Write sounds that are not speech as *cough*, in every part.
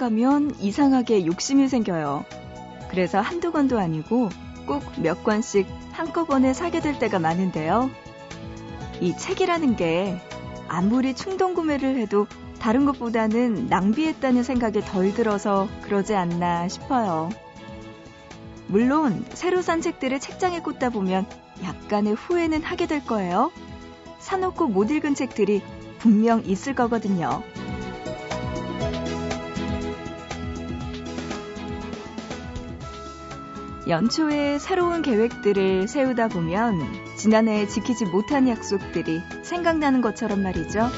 가면 이상하게 욕심이 생겨요. 그래서 한두 권도 아니고 꼭 몇 권씩 한꺼번에 사게 될 때가 많은데요. 이 책이라는 게 아무리 충동 구매를 해도 다른 것보다는 낭비했다는 생각이 덜 들어서 그러지 않나 싶어요. 물론 새로 산 책들을 책장에 꽂다 보면 약간의 후회는 하게 될 거예요. 사놓고 못 읽은 책들이 분명 있을 거거든요. 연초에 새로운 계획들을 세우다 보면 지난해에 지키지 못한 약속들이 생각나는 것처럼 말이죠.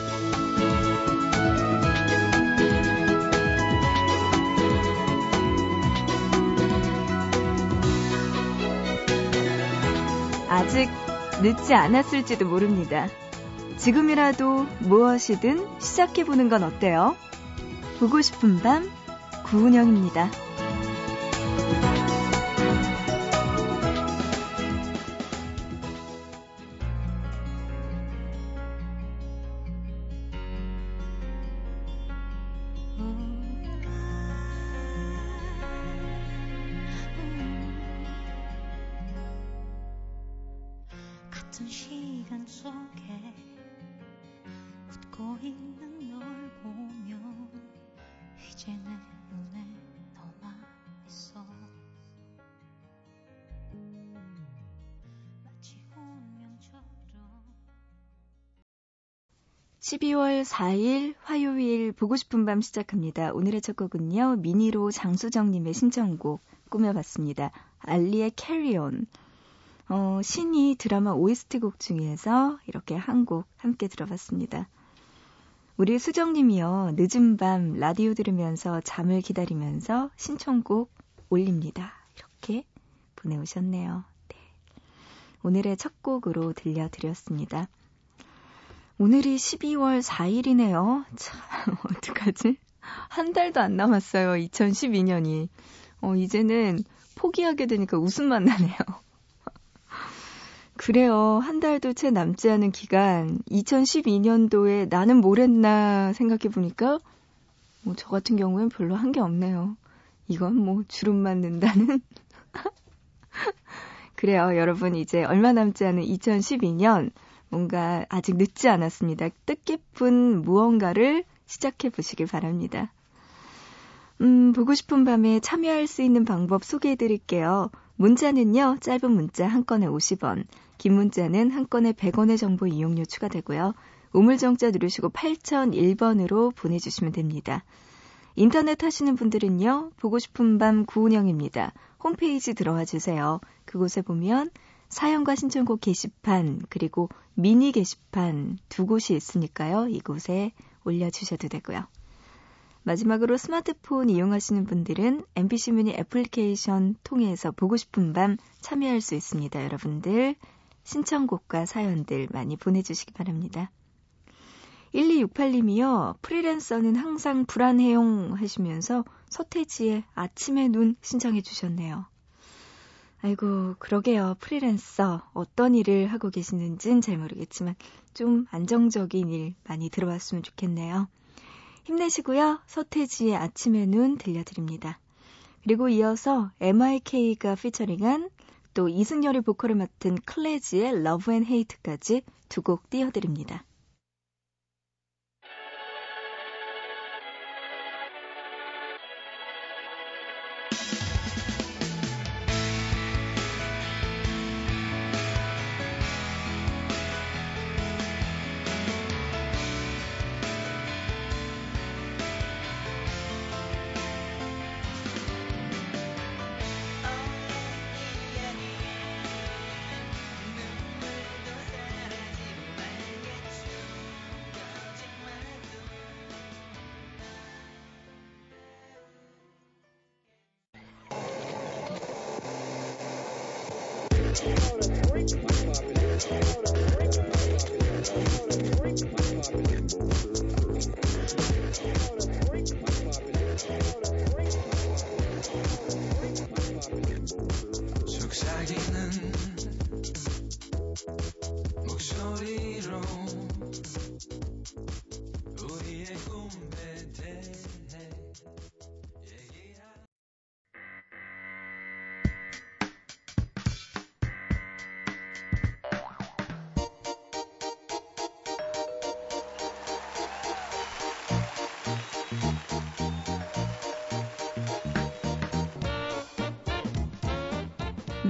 아직 늦지 않았을지도 모릅니다. 지금이라도 무엇이든 시작해보는 건 어때요? 보고 싶은 밤, 구은영입니다. 12월 4일 화요일 보고 싶은 밤 시작합니다. 오늘의 첫 곡은요. 미니로 장수정님의 신청곡 꾸며봤습니다. 알리의 캐리온. 어, 신이 드라마 OST 곡 중에서 이렇게 한 곡 함께 들어봤습니다. 우리 수정님이요. 늦은 밤 라디오 들으면서 잠을 기다리면서 신청곡 올립니다. 이렇게 보내오셨네요. 네. 오늘의 첫 곡으로 들려드렸습니다. 오늘이 12월 4일이네요. 참, *laughs* 어떡하지? 한 달도 안 남았어요. 2012년이. 어, 이제는 포기하게 되니까 웃음만 나네요. *laughs* 그래요. 한 달도 채 남지 않은 기간, 2012년도에 나는 뭘 했나 생각해보니까, 뭐, 저 같은 경우엔 별로 한 게 없네요. 이건 뭐, 주름 맞는다는? *laughs* 그래요. 여러분, 이제 얼마 남지 않은 2012년, 뭔가 아직 늦지 않았습니다. 뜻깊은 무언가를 시작해 보시길 바랍니다. 음, 보고 싶은 밤에 참여할 수 있는 방법 소개해 드릴게요. 문자는요, 짧은 문자 한 건에 50원, 긴 문자는 한 건에 100원의 정보 이용료 추가되고요. 우물정자 누르시고 8001번으로 보내주시면 됩니다. 인터넷 하시는 분들은요, 보고 싶은 밤 구운영입니다. 홈페이지 들어와 주세요. 그곳에 보면 사연과 신청곡 게시판, 그리고 미니 게시판 두 곳이 있으니까요. 이곳에 올려주셔도 되고요. 마지막으로 스마트폰 이용하시는 분들은 MBC 미니 애플리케이션 통해서 보고 싶은 밤 참여할 수 있습니다. 여러분들 신청곡과 사연들 많이 보내주시기 바랍니다. 1268님이요. 프리랜서는 항상 불안해용 하시면서 서태지의 아침의 눈 신청해 주셨네요. 아이고, 그러게요. 프리랜서. 어떤 일을 하고 계시는진 잘 모르겠지만 좀 안정적인 일 많이 들어봤으면 좋겠네요. 힘내시고요. 서태지의 아침의 눈 들려드립니다. 그리고 이어서 MYK가 피처링한 또 이승열이 보컬을 맡은 클래지의 Love and Hate까지 두 곡 띄워드립니다.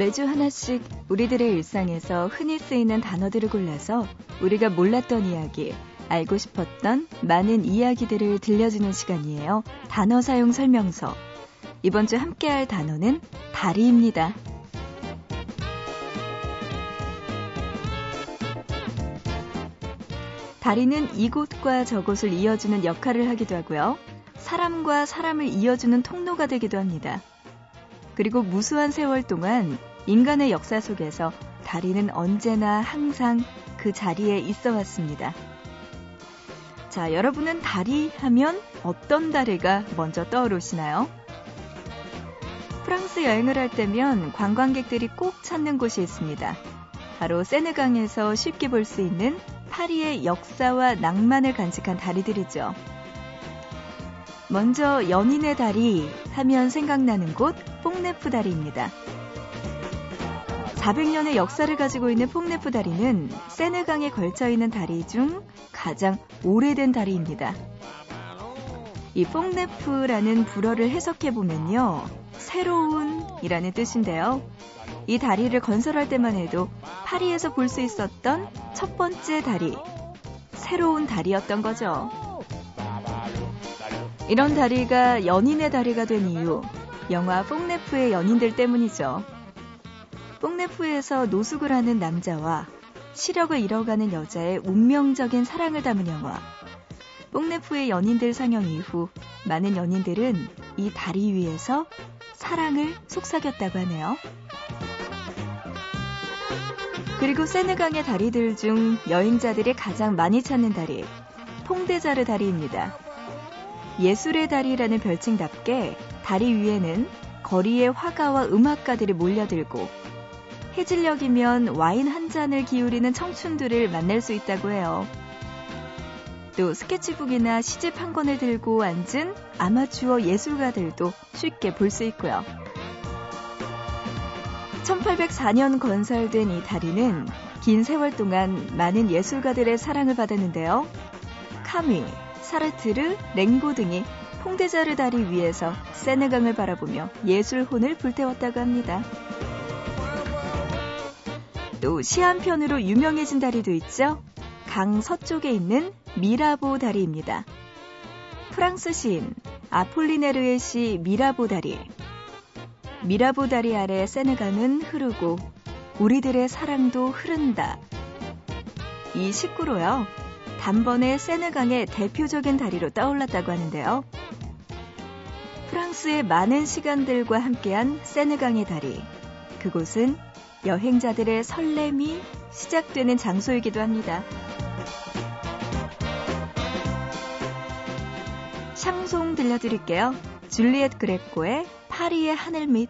매주 하나씩 우리들의 일상에서 흔히 쓰이는 단어들을 골라서 우리가 몰랐던 이야기, 알고 싶었던 많은 이야기들을 들려주는 시간이에요. 단어 사용 설명서. 이번 주 함께 할 단어는 다리입니다. 다리는 이곳과 저곳을 이어주는 역할을 하기도 하고요. 사람과 사람을 이어주는 통로가 되기도 합니다. 그리고 무수한 세월 동안 인간의 역사 속에서 다리는 언제나 항상 그 자리에 있어 왔습니다. 자, 여러분은 다리 하면 어떤 다리가 먼저 떠오르시나요? 프랑스 여행을 할 때면 관광객들이 꼭 찾는 곳이 있습니다. 바로 세느강에서 쉽게 볼 수 있는 파리의 역사와 낭만을 간직한 다리들이죠. 먼저 연인의 다리 하면 생각나는 곳 뽕네프 다리입니다. 400년의 역사를 가지고 있는 뽕네프 다리는 세느강에 걸쳐 있는 다리 중 가장 오래된 다리입니다. 이 뽕네프라는 불어를 해석해 보면요. 새로운 이라는 뜻인데요. 이 다리를 건설할 때만 해도 파리에서 볼 수 있었던 첫 번째 다리, 새로운 다리였던 거죠. 이런 다리가 연인의 다리가 된 이유, 영화 뽕네프의 연인들 때문이죠. 뽕네프에서 노숙을 하는 남자와 시력을 잃어가는 여자의 운명적인 사랑을 담은 영화. 뽕네프의 연인들 상영 이후 많은 연인들은 이 다리 위에서 사랑을 속삭였다고 하네요. 그리고 세느강의 다리들 중 여행자들이 가장 많이 찾는 다리, 퐁데자르 다리입니다. 예술의 다리라는 별칭답게 다리 위에는 거리의 화가와 음악가들이 몰려들고 해질녘이면 와인 한 잔을 기울이는 청춘들을 만날 수 있다고 해요. 또 스케치북이나 시집 한 권을 들고 앉은 아마추어 예술가들도 쉽게 볼 수 있고요. 1804년 건설된 이 다리는 긴 세월 동안 많은 예술가들의 사랑을 받았는데요. 카미, 사르트르, 랭고 등이 퐁데자르 다리 위에서 세네강을 바라보며 예술혼을 불태웠다고 합니다. 또 시 한편으로 유명해진 다리도 있죠. 강 서쪽에 있는 미라보 다리입니다. 프랑스 시인 아폴리네르의 시 미라보 다리. 미라보 다리 아래 세네강은 흐르고 우리들의 사랑도 흐른다. 이 식구로요. 단번에 세느강의 대표적인 다리로 떠올랐다고 하는데요. 프랑스의 많은 시간들과 함께한 세느강의 다리. 그곳은 여행자들의 설렘이 시작되는 장소이기도 합니다. 샹송 들려드릴게요. 줄리엣 그레코의 파리의 하늘 밑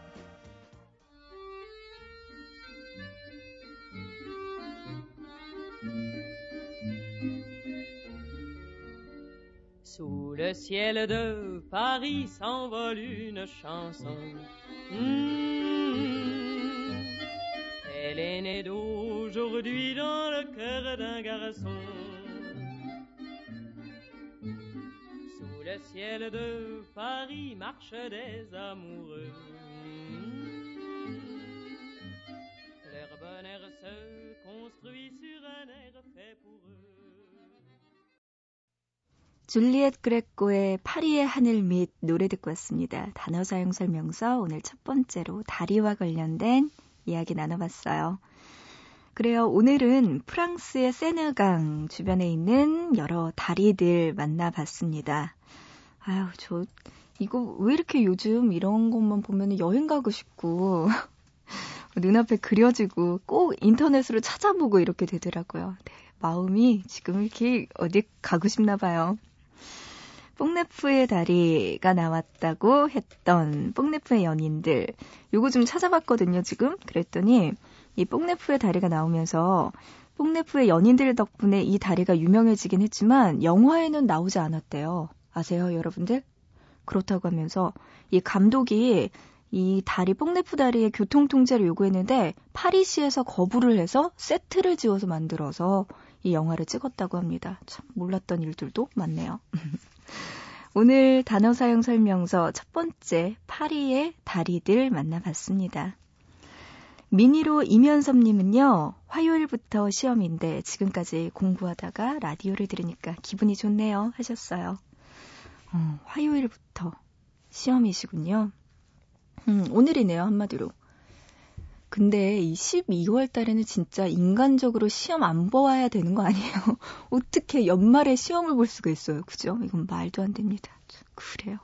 Sous le ciel de Paris s'envole une chanson. Mmh. Elle est née d'aujourd'hui dans le cœur d'un garçon. Sous le ciel de Paris marchent des amoureux. Mmh. Leur bonheur se construit sur un air fait pour eux. 줄리엣 그레코의 파리의 하늘 및 노래 듣고 왔습니다. 단어 사용 설명서 오늘 첫 번째로 다리와 관련된 이야기 나눠봤어요. 그래요. 오늘은 프랑스의 세느강 주변에 있는 여러 다리들 만나봤습니다. 아유, 저 이거 왜 이렇게 요즘 이런 것만 보면 여행 가고 싶고 *laughs* 눈앞에 그려지고 꼭 인터넷으로 찾아보고 이렇게 되더라고요. 네, 마음이 지금 이렇게 어디 가고 싶나 봐요. 뽕네프의 다리가 나왔다고 했던 뽕네프의 연인들. 요거 좀 찾아봤거든요, 지금. 그랬더니 이 뽕네프의 다리가 나오면서 뽕네프의 연인들 덕분에 이 다리가 유명해지긴 했지만 영화에는 나오지 않았대요. 아세요, 여러분들? 그렇다고 하면서 이 감독이 이 다리 뽕네프 다리의 교통 통제를 요구했는데 파리시에서 거부를 해서 세트를 지어서 만들어서 이 영화를 찍었다고 합니다. 참 몰랐던 일들도 많네요. *laughs* 오늘 단어 사용 설명서 첫 번째 파리의 다리들 만나봤습니다. 미니로 이면섭님은요, 화요일부터 시험인데 지금까지 공부하다가 라디오를 들으니까 기분이 좋네요 하셨어요. 어, 화요일부터 시험이시군요. 음, 오늘이네요, 한마디로. 근데 이 12월 달에는 진짜 인간적으로 시험 안 보아야 되는 거 아니에요? *laughs* 어떻게 연말에 시험을 볼 수가 있어요? 그죠? 이건 말도 안 됩니다. 그래요.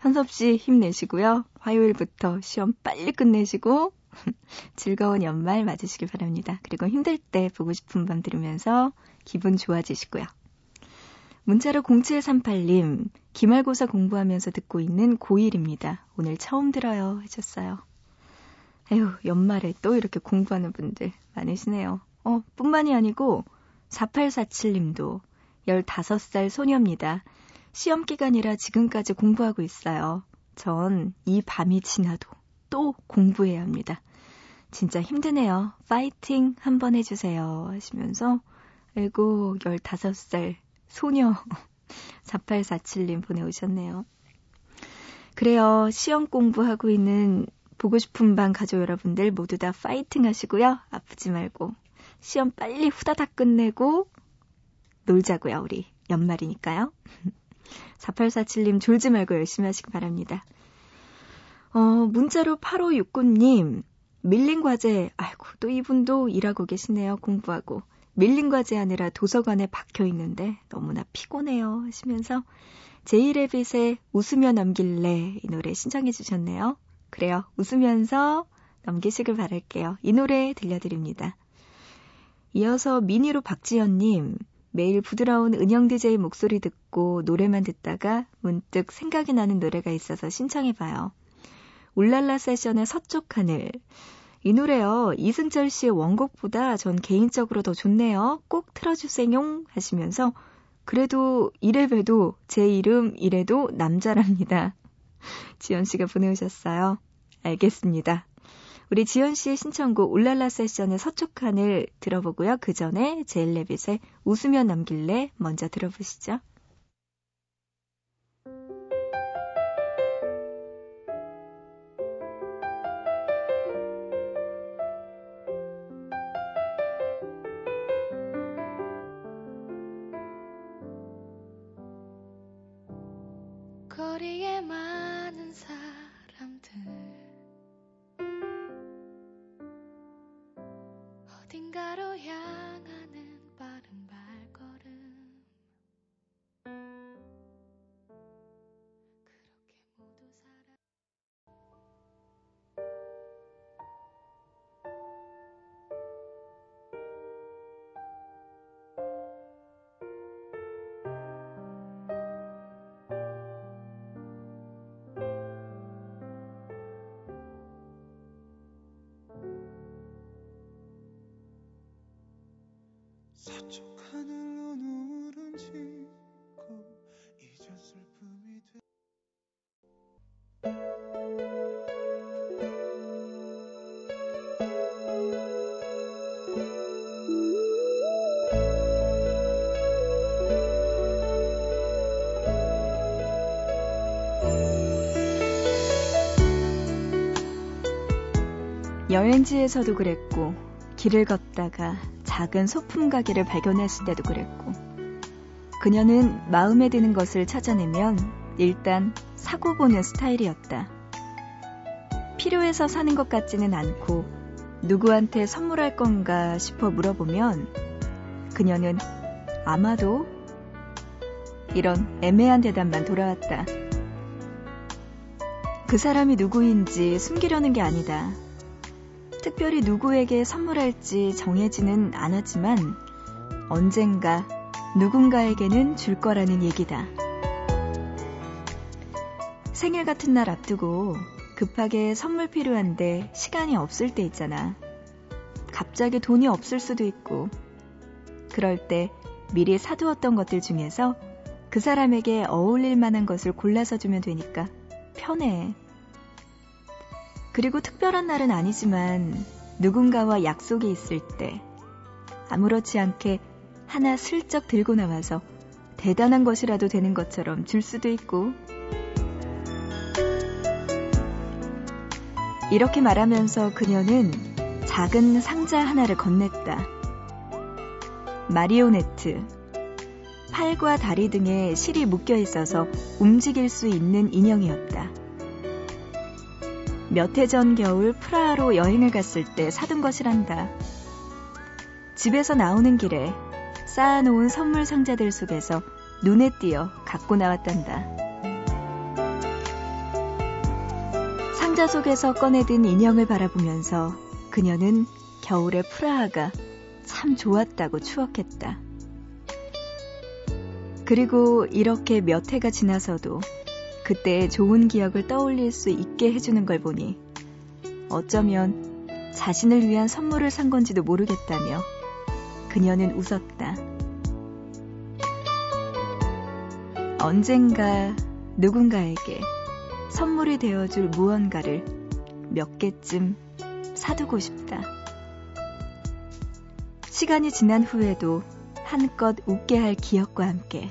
현섭 씨 힘내시고요. 화요일부터 시험 빨리 끝내시고 *laughs* 즐거운 연말 맞으시길 바랍니다. 그리고 힘들 때 보고 싶은 밤 들으면서 기분 좋아지시고요. 문자로 0738님, 기말고사 공부하면서 듣고 있는 고1입니다. 오늘 처음 들어요. 하셨어요. 에휴, 연말에 또 이렇게 공부하는 분들 많으시네요. 어, 뿐만이 아니고 4847님도 15살 소녀입니다. 시험 기간이라 지금까지 공부하고 있어요. 전 이 밤이 지나도 또 공부해야 합니다. 진짜 힘드네요. 파이팅 한번 해주세요. 하시면서, 아이고, 15살 소녀 *laughs* 4847님 보내오셨네요. 그래요. 시험 공부하고 있는 보고 싶은 방 가족 여러분들 모두 다 파이팅 하시고요. 아프지 말고. 시험 빨리 후다닥 끝내고 놀자고요, 우리. 연말이니까요. *laughs* 4847님 졸지 말고 열심히 하시기 바랍니다. 어, 문자로 8569님, 밀린 과제, 아이고, 또 이분도 일하고 계시네요, 공부하고. 밀린 과제 하느라 도서관에 박혀 있는데 너무나 피곤해요 하시면서 제이레빗의 웃으며 넘길래 이 노래 신청해 주셨네요. 그래요. 웃으면서 넘기시길 바랄게요. 이 노래 들려드립니다. 이어서 미니로 박지연님, 매일 부드러운 은영 DJ 목소리 듣고 노래만 듣다가 문득 생각이 나는 노래가 있어서 신청해봐요. 울랄라 세션의 서쪽 하늘. 이 노래요. 이승철 씨의 원곡보다 전 개인적으로 더 좋네요. 꼭 틀어주세요. 하시면서 그래도 이래봬도 제 이름 이래도 남자랍니다. 지연 씨가 보내오셨어요. 알겠습니다. 우리 지연 씨의 신청곡 울랄라 세션의 서촉한을 들어보고요. 그 전에 제일레빗의 웃으며 넘길래 먼저 들어보시죠. 서쪽 하늘로 눈물은 짓고 이제 슬픔이 돼. 여행지에서도 그랬고 길을 걷다가 작은 소품 가게를 발견했을 때도 그랬고 그녀는 마음에 드는 것을 찾아내면 일단 사고 보는 스타일이었다. 필요해서 사는 것 같지는 않고 누구한테 선물할 건가 싶어 물어보면 그녀는 아마도 이런 애매한 대답만 돌아왔다. 그 사람이 누구인지 숨기려는 게 아니다. 특별히 누구에게 선물할지 정해지는 않았지만 언젠가 누군가에게는 줄 거라는 얘기다. 생일 같은 날 앞두고 급하게 선물 필요한데 시간이 없을 때 있잖아. 갑자기 돈이 없을 수도 있고. 그럴 때 미리 사두었던 것들 중에서 그 사람에게 어울릴 만한 것을 골라서 주면 되니까 편해. 그리고 특별한 날은 아니지만 누군가와 약속이 있을 때 아무렇지 않게 하나 슬쩍 들고 나와서 대단한 것이라도 되는 것처럼 줄 수도 있고 이렇게 말하면서 그녀는 작은 상자 하나를 건넸다. 마리오네트. 팔과 다리 등에 실이 묶여 있어서 움직일 수 있는 인형이었다. 몇 해 전 겨울 프라하로 여행을 갔을 때 사둔 것이란다. 집에서 나오는 길에 쌓아놓은 선물 상자들 속에서 눈에 띄어 갖고 나왔단다. 상자 속에서 꺼내든 인형을 바라보면서 그녀는 겨울의 프라하가 참 좋았다고 추억했다. 그리고 이렇게 몇 해가 지나서도 그때의 좋은 기억을 떠올릴 수 있게 해주는 걸 보니 어쩌면 자신을 위한 선물을 산 건지도 모르겠다며 그녀는 웃었다. 언젠가 누군가에게 선물이 되어줄 무언가를 몇 개쯤 사두고 싶다. 시간이 지난 후에도 한껏 웃게 할 기억과 함께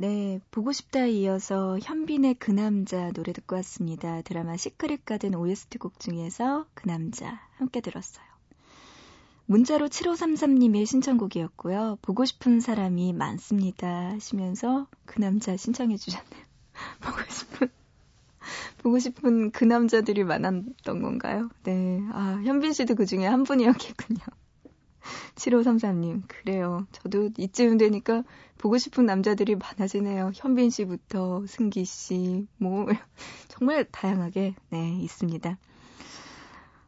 네, 보고 싶다에 이어서 현빈의 그 남자 노래 듣고 왔습니다. 드라마 시크릿 가든 OST 곡 중에서 그 남자 함께 들었어요. 문자로 7533님의 신청곡이었고요. 보고 싶은 사람이 많습니다 하시면서 그 남자 신청해 주셨네요. *laughs* 보고 싶은 보고 싶은 그 남자들이 많았던 건가요? 네. 아, 현빈 씨도 그 중에 한 분이었겠군요. 7533님, 그래요. 저도 이쯤 되니까 보고 싶은 남자들이 많아지네요. 현빈 씨부터 승기 씨, 뭐, *laughs* 정말 다양하게, 네, 있습니다.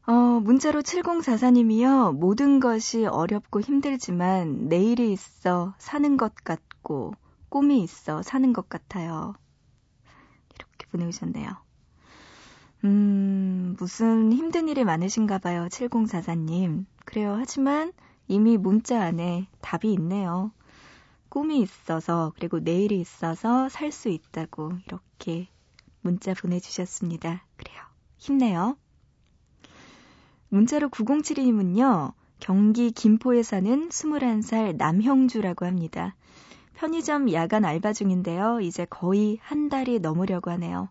어, 문자로 7044님이요. 모든 것이 어렵고 힘들지만 내일이 있어 사는 것 같고 꿈이 있어 사는 것 같아요. 이렇게 보내주셨네요. 음, 무슨 힘든 일이 많으신가 봐요. 7044님. 그래요. 하지만 이미 문자 안에 답이 있네요. 꿈이 있어서, 그리고 내일이 있어서 살 수 있다고 이렇게 문자 보내주셨습니다. 그래요. 힘내요. 문자로 9072님은요, 경기 김포에 사는 21살 남형주라고 합니다. 편의점 야간 알바 중인데요. 이제 거의 한 달이 넘으려고 하네요.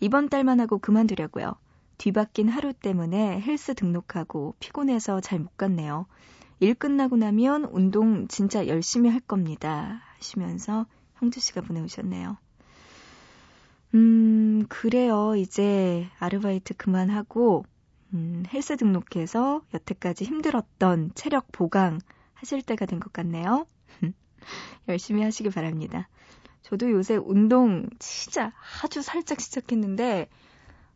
이번 달만 하고 그만두려고요. 뒤바뀐 하루 때문에 헬스 등록하고 피곤해서 잘 못 갔네요. 일 끝나고 나면 운동 진짜 열심히 할 겁니다. 하시면서 형주 씨가 보내오셨네요. 음, 그래요. 이제 아르바이트 그만하고 음, 헬스 등록해서 여태까지 힘들었던 체력 보강 하실 때가 된 것 같네요. *laughs* 열심히 하시기 바랍니다. 저도 요새 운동 진짜 아주 살짝 시작했는데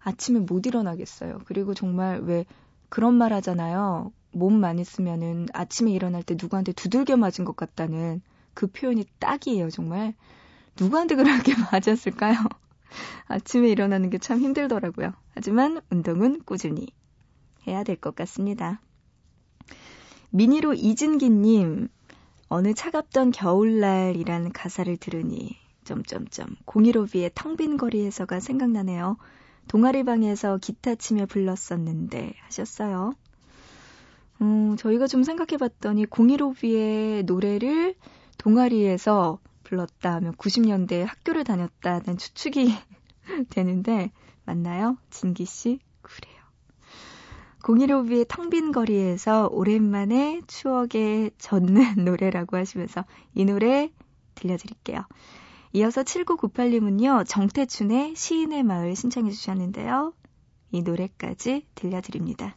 아침에 못 일어나겠어요. 그리고 정말 왜 그런 말 하잖아요. 몸 많이 쓰면은 아침에 일어날 때 누구한테 두들겨 맞은 것 같다는 그 표현이 딱이에요, 정말. 누구한테 그렇게 *laughs* 맞았을까요? *laughs* 아침에 일어나는 게 참 힘들더라고요. 하지만 운동은 꾸준히 해야 될 것 같습니다. 미니로 이진기님, 어느 차갑던 겨울날이라는 가사를 들으니, 점점점, 015B의 텅 빈 거리에서가 생각나네요. 동아리방에서 기타 치며 불렀었는데, 하셨어요. 음, 저희가 좀 생각해 봤더니, 015B의 노래를 동아리에서 불렀다 하면 90년대에 학교를 다녔다는 추측이 *laughs* 되는데, 맞나요? 진기 씨? 그래요. 015B의 텅 빈 거리에서 오랜만에 추억에 젖는 *laughs* 노래라고 하시면서 이 노래 들려드릴게요. 이어서 7998님은요, 정태춘의 시인의 마을 신청해 주셨는데요. 이 노래까지 들려드립니다.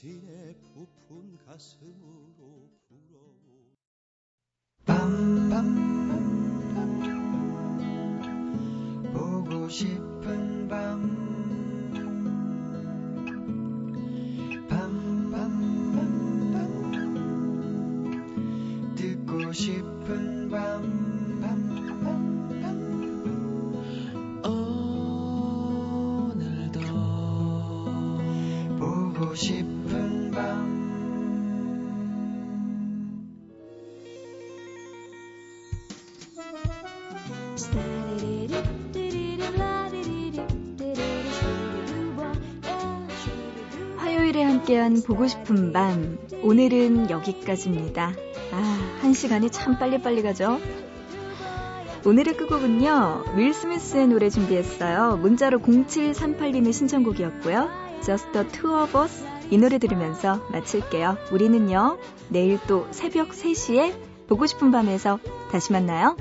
당신의 부푼 가슴으로 불어오 밤밤 함께한 보고 싶은 밤. 오늘은 여기까지입니다. 아, 한 시간이 참 빨리빨리 가죠? 오늘의 끝곡은요, 윌 스미스의 노래 준비했어요. 문자로 0738님의 신청곡이었고요. Just the two of us. 이 노래 들으면서 마칠게요. 우리는요, 내일 또 새벽 3시에 보고 싶은 밤에서 다시 만나요.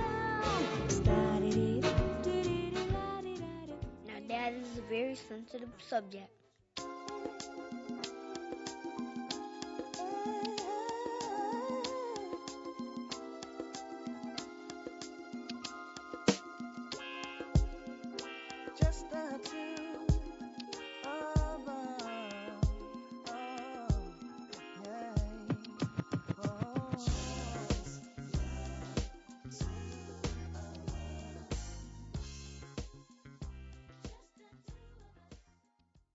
Now, that is a very sensitive subject.